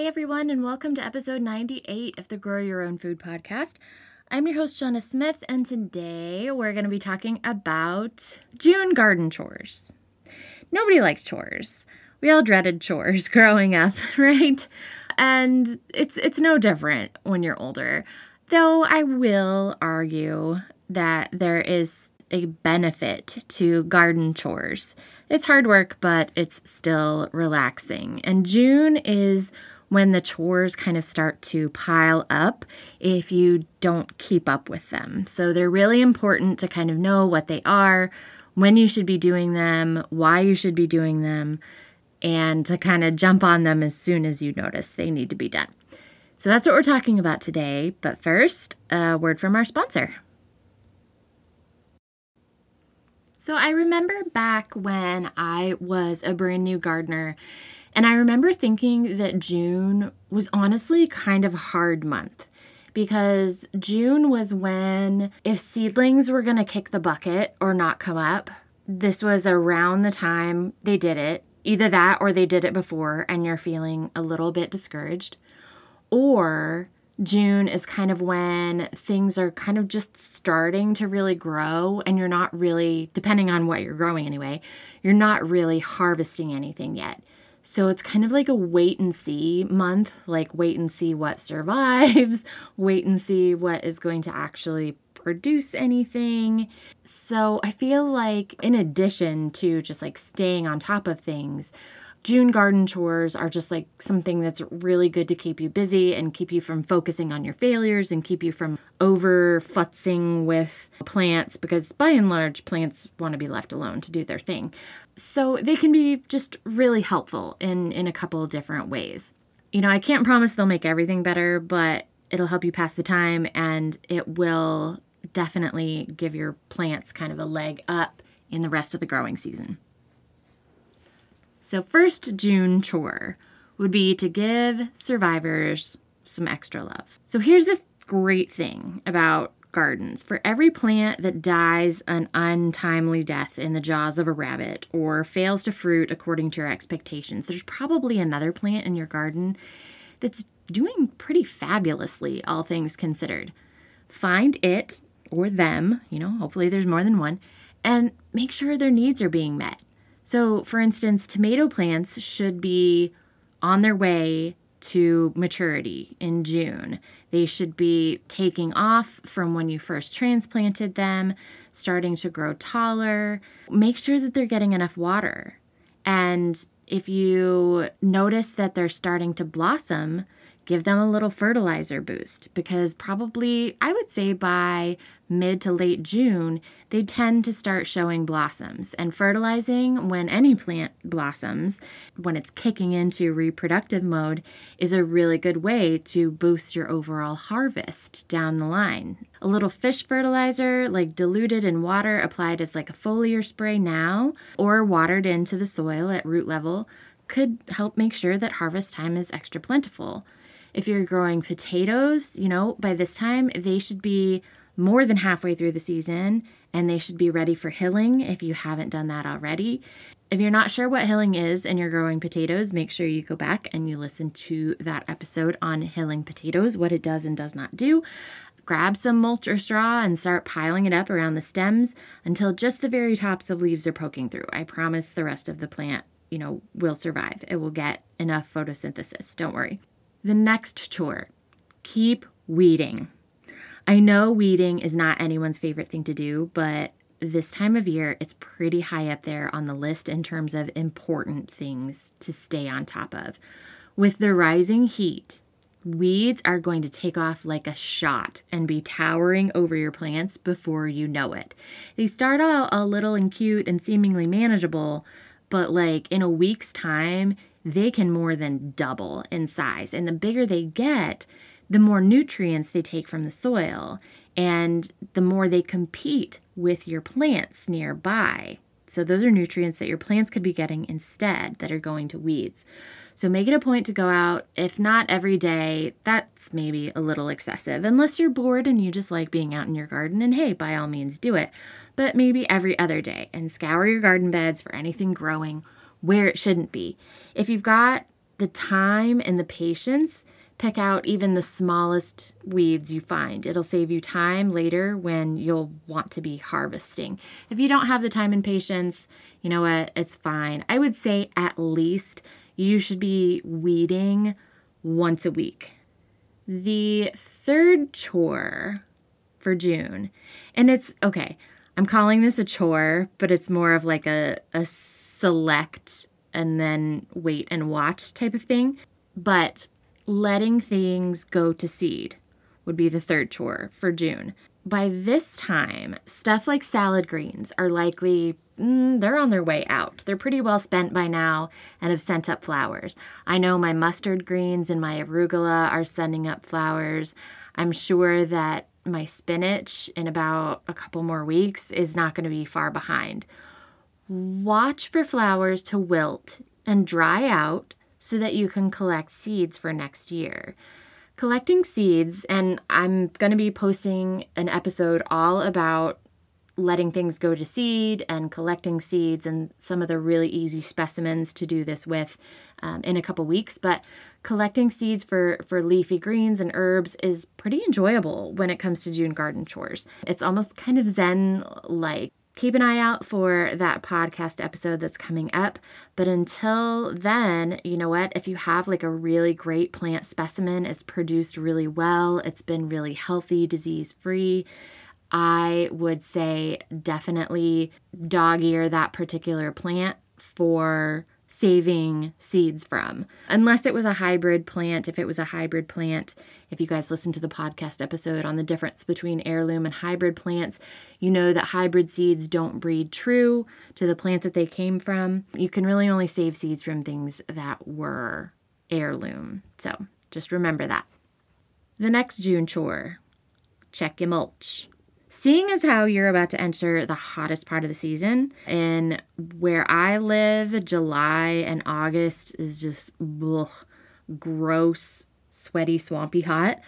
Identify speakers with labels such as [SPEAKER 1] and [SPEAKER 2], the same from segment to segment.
[SPEAKER 1] Hey everyone, and welcome to episode 98 of the Grow Your Own Food podcast. I'm your host, Shauna Smith, and today we're going to be talking about June garden chores. Nobody likes chores. We all dreaded chores growing up, right? And it's it's no different when you're older. Though I will argue that there is a benefit to garden chores. It's hard work, but it's still relaxing. And June is when the chores kind of start to pile up if you don't keep up with them. So they're really important to kind of know what they are, when you should be doing them, why you should be doing them, and to kind of jump on them as soon as you notice they need to be done. So that's what we're talking about today. But first, a word from our sponsor. So I remember back when I was a brand new gardener and I remember thinking that June was honestly kind of a hard month because June was when if seedlings were going to kick the bucket or not come up, this was around the time they did it. Either that or they did it before and you're feeling a little bit discouraged. Or June is kind of when things are kind of just starting to really grow and you're not really, depending on what you're growing anyway, you're not really harvesting anything yet. So it's kind of like a wait and see month, like wait and see what survives, wait and see what is going to actually produce anything. So I feel like, in addition to just like staying on top of things, June garden chores are just like something that's really good to keep you busy and keep you from focusing on your failures and keep you from over futzing with plants because by and large, plants want to be left alone to do their thing. So they can be just really helpful in, in a couple different ways. You know, I can't promise they'll make everything better, but it'll help you pass the time and it will definitely give your plants kind of a leg up in the rest of the growing season. So, first June chore would be to give survivors some extra love. So, here's the great thing about gardens. For every plant that dies an untimely death in the jaws of a rabbit or fails to fruit according to your expectations, there's probably another plant in your garden that's doing pretty fabulously, all things considered. Find it or them, you know, hopefully there's more than one, and make sure their needs are being met. So, for instance, tomato plants should be on their way to maturity in June. They should be taking off from when you first transplanted them, starting to grow taller. Make sure that they're getting enough water. And if you notice that they're starting to blossom, give them a little fertilizer boost because probably, I would say by mid to late June, they tend to start showing blossoms. And fertilizing when any plant blossoms, when it's kicking into reproductive mode, is a really good way to boost your overall harvest down the line. A little fish fertilizer, like diluted in water, applied as like a foliar spray now, or watered into the soil at root level, could help make sure that harvest time is extra plentiful. If you're growing potatoes, you know, by this time they should be more than halfway through the season and they should be ready for hilling if you haven't done that already. If you're not sure what hilling is and you're growing potatoes, make sure you go back and you listen to that episode on hilling potatoes, what it does and does not do. Grab some mulch or straw and start piling it up around the stems until just the very tops of leaves are poking through. I promise the rest of the plant, you know, will survive. It will get enough photosynthesis. Don't worry. The next chore keep weeding. I know weeding is not anyone's favorite thing to do, but this time of year, it's pretty high up there on the list in terms of important things to stay on top of. With the rising heat, weeds are going to take off like a shot and be towering over your plants before you know it. They start out a little and cute and seemingly manageable, but like in a week's time, they can more than double in size. And the bigger they get, the more nutrients they take from the soil and the more they compete with your plants nearby. So, those are nutrients that your plants could be getting instead that are going to weeds. So, make it a point to go out. If not every day, that's maybe a little excessive, unless you're bored and you just like being out in your garden. And hey, by all means, do it. But maybe every other day and scour your garden beds for anything growing where it shouldn't be. If you've got the time and the patience, pick out even the smallest weeds you find. It'll save you time later when you'll want to be harvesting. If you don't have the time and patience, you know what? It's fine. I would say at least you should be weeding once a week. The third chore for June, and it's okay, I'm calling this a chore, but it's more of like a, a select and then wait and watch type of thing. But letting things go to seed would be the third chore for June. By this time, stuff like salad greens are likely mm, they're on their way out. They're pretty well spent by now and have sent up flowers. I know my mustard greens and my arugula are sending up flowers. I'm sure that my spinach in about a couple more weeks is not going to be far behind. Watch for flowers to wilt and dry out so that you can collect seeds for next year. Collecting seeds, and I'm going to be posting an episode all about letting things go to seed and collecting seeds and some of the really easy specimens to do this with um, in a couple weeks. But collecting seeds for for leafy greens and herbs is pretty enjoyable when it comes to june garden chores. It's almost kind of zen like keep an eye out for that podcast episode that's coming up. But until then, you know what? If you have like a really great plant specimen, it's produced really well, it's been really healthy, disease free. I would say definitely dog ear that particular plant for saving seeds from. Unless it was a hybrid plant, if it was a hybrid plant, if you guys listen to the podcast episode on the difference between heirloom and hybrid plants, you know that hybrid seeds don't breed true to the plant that they came from. You can really only save seeds from things that were heirloom. So just remember that. The next June chore check your mulch. Seeing as how you're about to enter the hottest part of the season, and where I live, July and August is just ugh, gross, sweaty, swampy hot.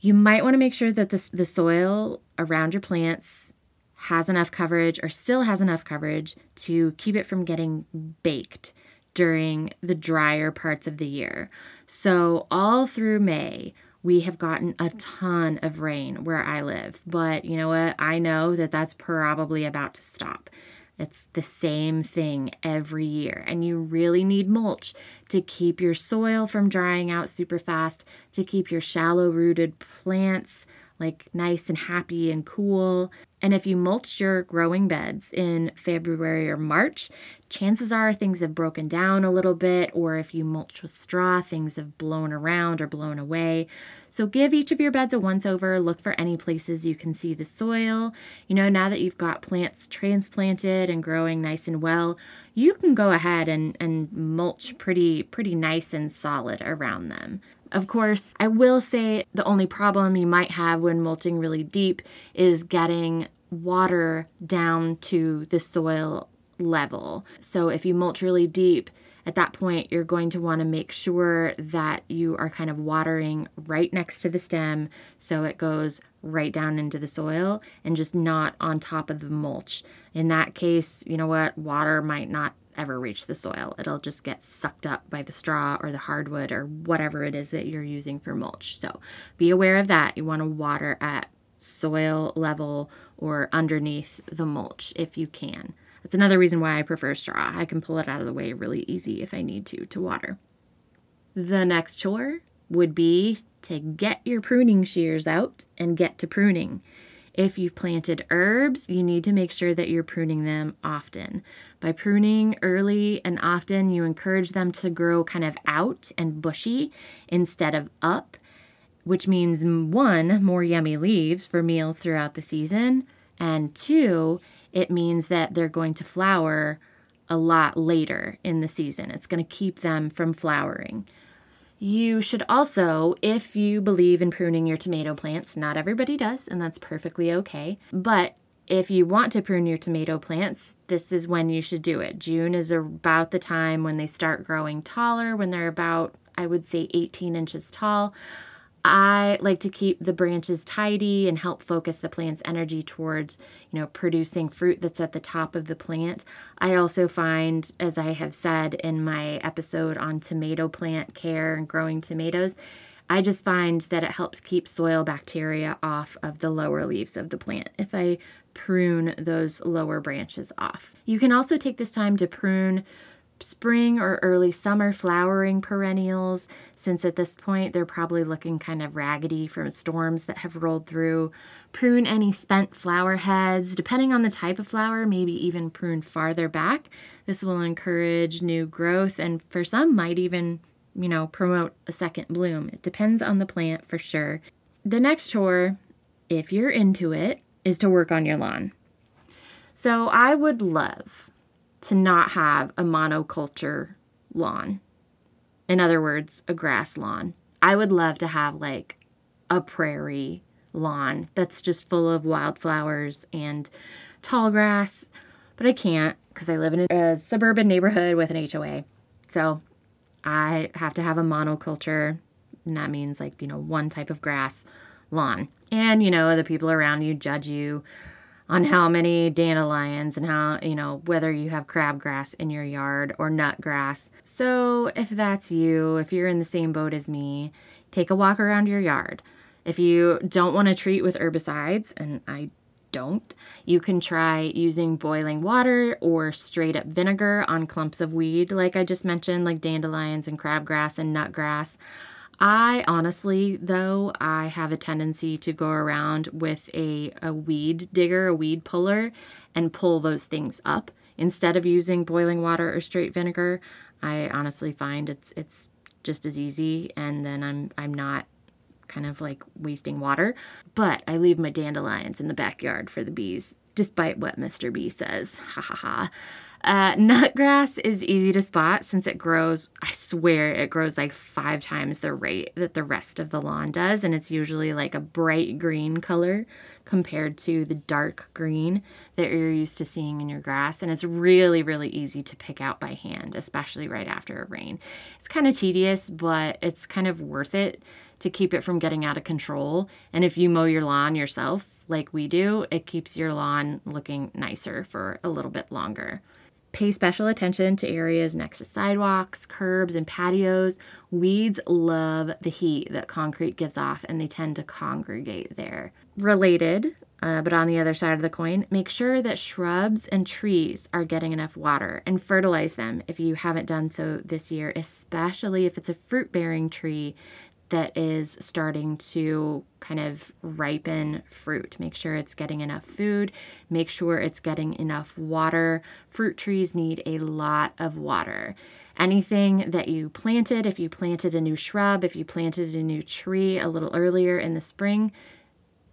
[SPEAKER 1] You might want to make sure that the, the soil around your plants has enough coverage or still has enough coverage to keep it from getting baked during the drier parts of the year. So, all through May, we have gotten a ton of rain where I live, but you know what? I know that that's probably about to stop. It's the same thing every year, and you really need mulch to keep your soil from drying out super fast, to keep your shallow rooted plants like nice and happy and cool. And if you mulched your growing beds in February or March, chances are things have broken down a little bit, or if you mulch with straw, things have blown around or blown away. So give each of your beds a once over, look for any places you can see the soil. You know, now that you've got plants transplanted and growing nice and well, you can go ahead and, and mulch pretty pretty nice and solid around them. Of course, I will say the only problem you might have when mulching really deep is getting water down to the soil level. So if you mulch really deep, at that point, you're going to want to make sure that you are kind of watering right next to the stem so it goes right down into the soil and just not on top of the mulch. In that case, you know what? Water might not ever reach the soil. It'll just get sucked up by the straw or the hardwood or whatever it is that you're using for mulch. So be aware of that. You want to water at soil level or underneath the mulch if you can. That's another reason why I prefer straw. I can pull it out of the way really easy if I need to to water. The next chore would be to get your pruning shears out and get to pruning. If you've planted herbs, you need to make sure that you're pruning them often. By pruning early and often, you encourage them to grow kind of out and bushy instead of up, which means one, more yummy leaves for meals throughout the season, and two, it means that they're going to flower a lot later in the season. It's going to keep them from flowering. You should also, if you believe in pruning your tomato plants, not everybody does, and that's perfectly okay, but if you want to prune your tomato plants, this is when you should do it. June is about the time when they start growing taller, when they're about, I would say, 18 inches tall. I like to keep the branches tidy and help focus the plant's energy towards, you know, producing fruit that's at the top of the plant. I also find, as I have said in my episode on tomato plant care and growing tomatoes, I just find that it helps keep soil bacteria off of the lower leaves of the plant if I prune those lower branches off. You can also take this time to prune spring or early summer flowering perennials, since at this point they're probably looking kind of raggedy from storms that have rolled through. Prune any spent flower heads, depending on the type of flower, maybe even prune farther back. This will encourage new growth and for some might even, you know, promote a second bloom. It depends on the plant for sure. The next chore, if you're into it, is to work on your lawn. So I would love to not have a monoculture lawn. In other words, a grass lawn. I would love to have like a prairie lawn that's just full of wildflowers and tall grass, but I can't because I live in a suburban neighborhood with an HOA. So I have to have a monoculture, and that means like, you know, one type of grass lawn. And, you know, the people around you judge you on how many dandelions and how, you know, whether you have crabgrass in your yard or nut grass. So, if that's you, if you're in the same boat as me, take a walk around your yard. If you don't want to treat with herbicides, and I don't, you can try using boiling water or straight up vinegar on clumps of weed, like I just mentioned, like dandelions and crabgrass and nutgrass. I honestly, though, I have a tendency to go around with a, a weed digger, a weed puller, and pull those things up instead of using boiling water or straight vinegar. I honestly find it's it's just as easy, and then I'm I'm not kind of like wasting water. But I leave my dandelions in the backyard for the bees, despite what Mr. Bee says. Ha ha ha. Uh, nutgrass is easy to spot since it grows, I swear, it grows like five times the rate that the rest of the lawn does. And it's usually like a bright green color compared to the dark green that you're used to seeing in your grass. And it's really, really easy to pick out by hand, especially right after a rain. It's kind of tedious, but it's kind of worth it to keep it from getting out of control. And if you mow your lawn yourself, like we do, it keeps your lawn looking nicer for a little bit longer. Pay special attention to areas next to sidewalks, curbs, and patios. Weeds love the heat that concrete gives off and they tend to congregate there. Related, uh, but on the other side of the coin, make sure that shrubs and trees are getting enough water and fertilize them if you haven't done so this year, especially if it's a fruit bearing tree that is starting to kind of ripen fruit. Make sure it's getting enough food, make sure it's getting enough water. Fruit trees need a lot of water. Anything that you planted, if you planted a new shrub, if you planted a new tree a little earlier in the spring,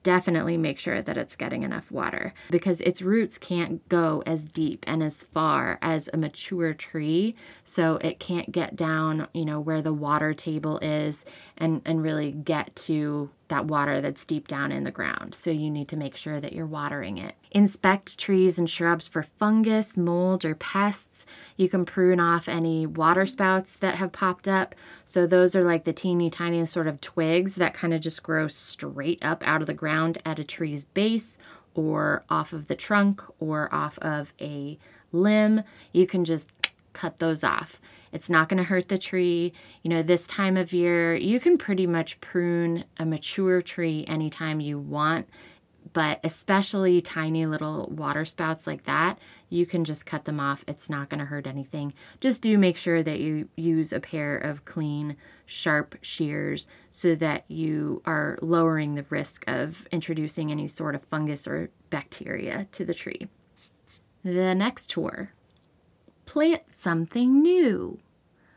[SPEAKER 1] definitely make sure that it's getting enough water because its roots can't go as deep and as far as a mature tree. So it can't get down you know where the water table is and and really get to that water that's deep down in the ground. So you need to make sure that you're watering it. Inspect trees and shrubs for fungus, mold, or pests. You can prune off any water spouts that have popped up. So those are like the teeny tiny sort of twigs that kind of just grow straight up out of the ground at a tree's base or off of the trunk or off of a limb. You can just cut those off. It's not going to hurt the tree. You know, this time of year, you can pretty much prune a mature tree anytime you want, but especially tiny little water spouts like that, you can just cut them off. It's not going to hurt anything. Just do make sure that you use a pair of clean, sharp shears so that you are lowering the risk of introducing any sort of fungus or bacteria to the tree. The next chore plant something new,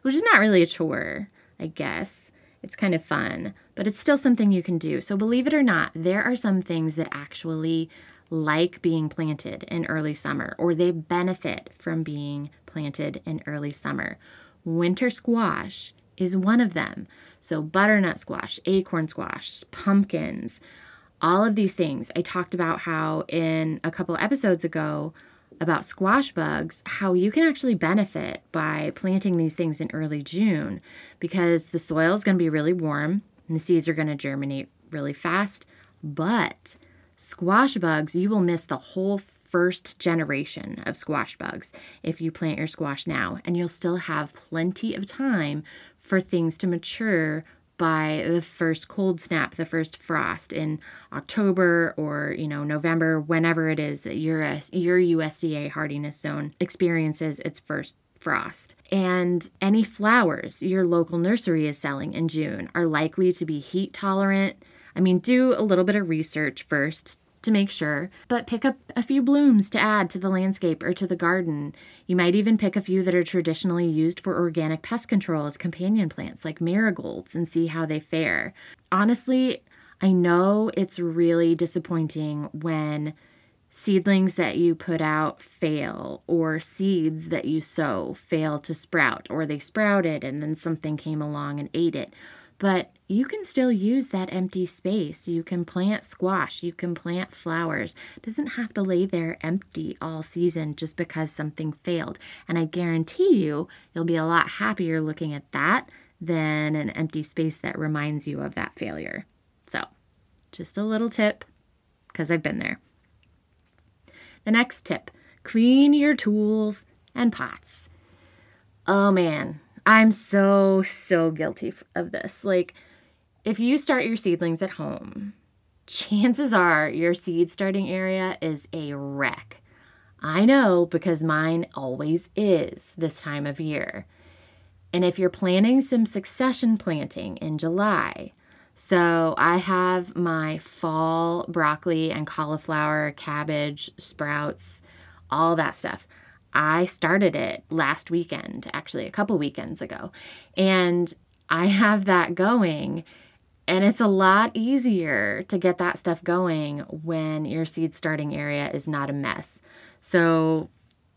[SPEAKER 1] which is not really a chore, I guess. It's kind of fun, but it's still something you can do. So, believe it or not, there are some things that actually like being planted in early summer, or they benefit from being planted in early summer. Winter squash is one of them. So, butternut squash, acorn squash, pumpkins, all of these things. I talked about how in a couple episodes ago about squash bugs, how you can actually benefit by planting these things in early June because the soil is going to be really warm and the seeds are going to germinate really fast. But squash bugs, you will miss the whole first generation of squash bugs if you plant your squash now, and you'll still have plenty of time for things to mature by the first cold snap, the first frost in October or you know November, whenever it is that your your USDA hardiness zone experiences its first frost. And any flowers your local nursery is selling in June are likely to be heat tolerant. I mean, do a little bit of research first to make sure, but pick up a few blooms to add to the landscape or to the garden. You might even pick a few that are traditionally used for organic pest control as companion plants, like marigolds, and see how they fare. Honestly, I know it's really disappointing when seedlings that you put out fail, or seeds that you sow fail to sprout, or they sprouted and then something came along and ate it but you can still use that empty space. You can plant squash, you can plant flowers. It doesn't have to lay there empty all season just because something failed. And I guarantee you, you'll be a lot happier looking at that than an empty space that reminds you of that failure. So, just a little tip because I've been there. The next tip clean your tools and pots. Oh man, I'm so, so guilty of this. Like, if you start your seedlings at home, chances are your seed starting area is a wreck. I know because mine always is this time of year. And if you're planning some succession planting in July, so I have my fall broccoli and cauliflower, cabbage, sprouts, all that stuff. I started it last weekend, actually, a couple weekends ago. And I have that going. And it's a lot easier to get that stuff going when your seed starting area is not a mess. So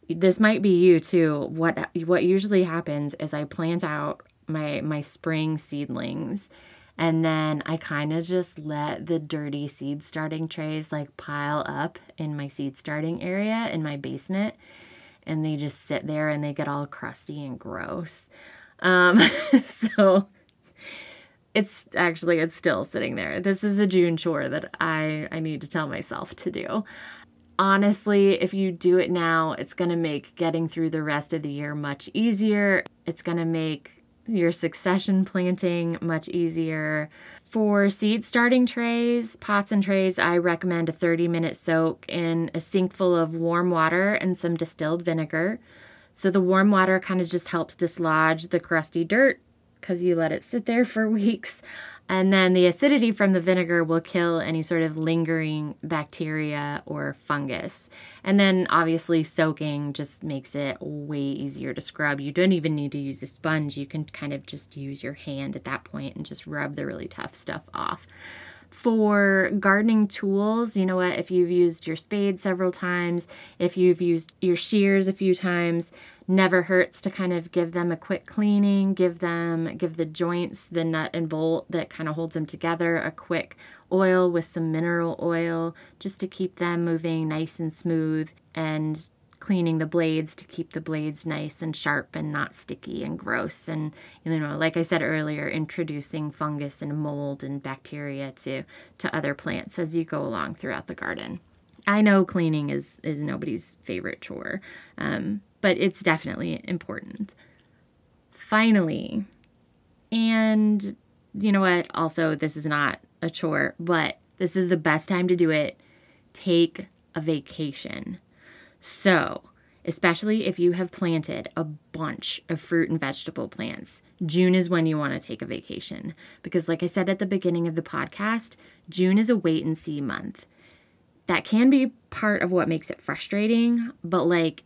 [SPEAKER 1] this might be you too. What what usually happens is I plant out my my spring seedlings and then I kind of just let the dirty seed starting trays like pile up in my seed starting area in my basement and they just sit there and they get all crusty and gross. Um, so it's actually it's still sitting there. This is a June chore that I I need to tell myself to do. Honestly, if you do it now, it's going to make getting through the rest of the year much easier. It's going to make your succession planting much easier. For seed starting trays, pots and trays, I recommend a 30 minute soak in a sink full of warm water and some distilled vinegar. So the warm water kind of just helps dislodge the crusty dirt because you let it sit there for weeks. And then the acidity from the vinegar will kill any sort of lingering bacteria or fungus. And then obviously, soaking just makes it way easier to scrub. You don't even need to use a sponge. You can kind of just use your hand at that point and just rub the really tough stuff off. For gardening tools, you know what? If you've used your spade several times, if you've used your shears a few times, never hurts to kind of give them a quick cleaning, give them, give the joints, the nut and bolt that kind of holds them together, a quick oil with some mineral oil just to keep them moving nice and smooth and cleaning the blades to keep the blades nice and sharp and not sticky and gross and you know like i said earlier introducing fungus and mold and bacteria to to other plants as you go along throughout the garden. I know cleaning is is nobody's favorite chore um, but it's definitely important finally and you know what also this is not a chore but this is the best time to do it take a vacation so, especially if you have planted a bunch of fruit and vegetable plants, June is when you want to take a vacation. Because, like I said at the beginning of the podcast, June is a wait and see month. That can be part of what makes it frustrating, but like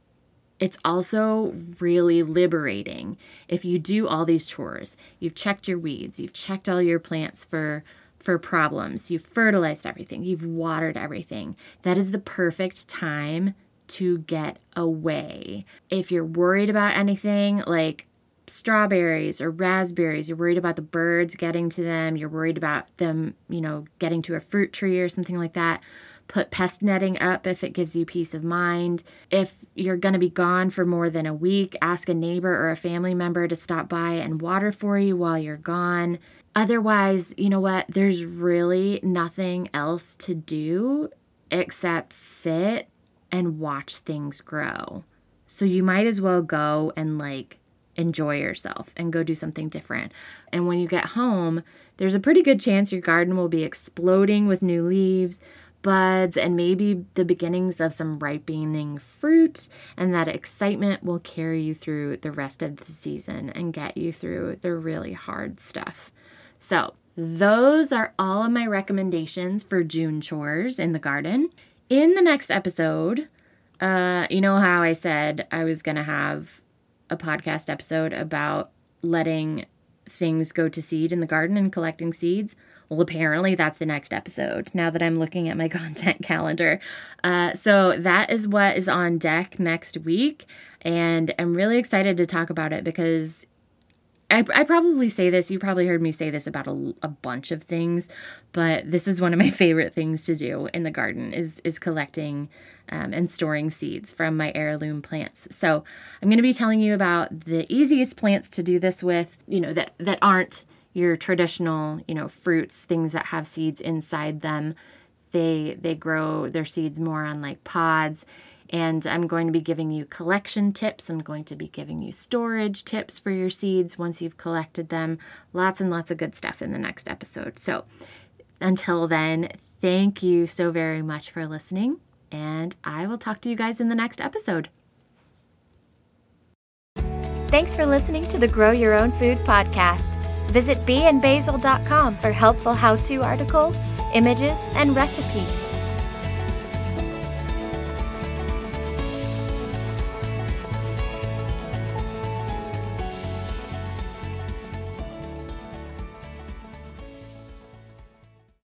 [SPEAKER 1] it's also really liberating if you do all these chores. You've checked your weeds, you've checked all your plants for for problems, you've fertilized everything, you've watered everything. That is the perfect time to get away. If you're worried about anything, like strawberries or raspberries, you're worried about the birds getting to them, you're worried about them, you know, getting to a fruit tree or something like that, put pest netting up if it gives you peace of mind. If you're going to be gone for more than a week, ask a neighbor or a family member to stop by and water for you while you're gone. Otherwise, you know what? There's really nothing else to do except sit and watch things grow. So you might as well go and like enjoy yourself and go do something different. And when you get home, there's a pretty good chance your garden will be exploding with new leaves, buds, and maybe the beginnings of some ripening fruit. And that excitement will carry you through the rest of the season and get you through the really hard stuff. So, those are all of my recommendations for June chores in the garden. In the next episode, uh, you know how I said I was going to have a podcast episode about letting things go to seed in the garden and collecting seeds. Well, apparently that's the next episode now that I'm looking at my content calendar. Uh, so that is what is on deck next week. And I'm really excited to talk about it because I, I probably say this, you probably heard me say this about a, a bunch of things, but this is one of my favorite things to do in the garden is, is collecting um, and storing seeds from my heirloom plants. So I'm going to be telling you about the easiest plants to do this with, you know, that, that aren't your traditional, you know, fruits, things that have seeds inside them. They, they grow their seeds more on like pods and I'm going to be giving you collection tips. I'm going to be giving you storage tips for your seeds once you've collected them. Lots and lots of good stuff in the next episode. So until then, thank you so very much for listening, and I will talk to you guys in the next episode.
[SPEAKER 2] Thanks for listening to the Grow Your Own Food podcast. Visit beeandbasil.com for helpful how to articles, images, and recipes.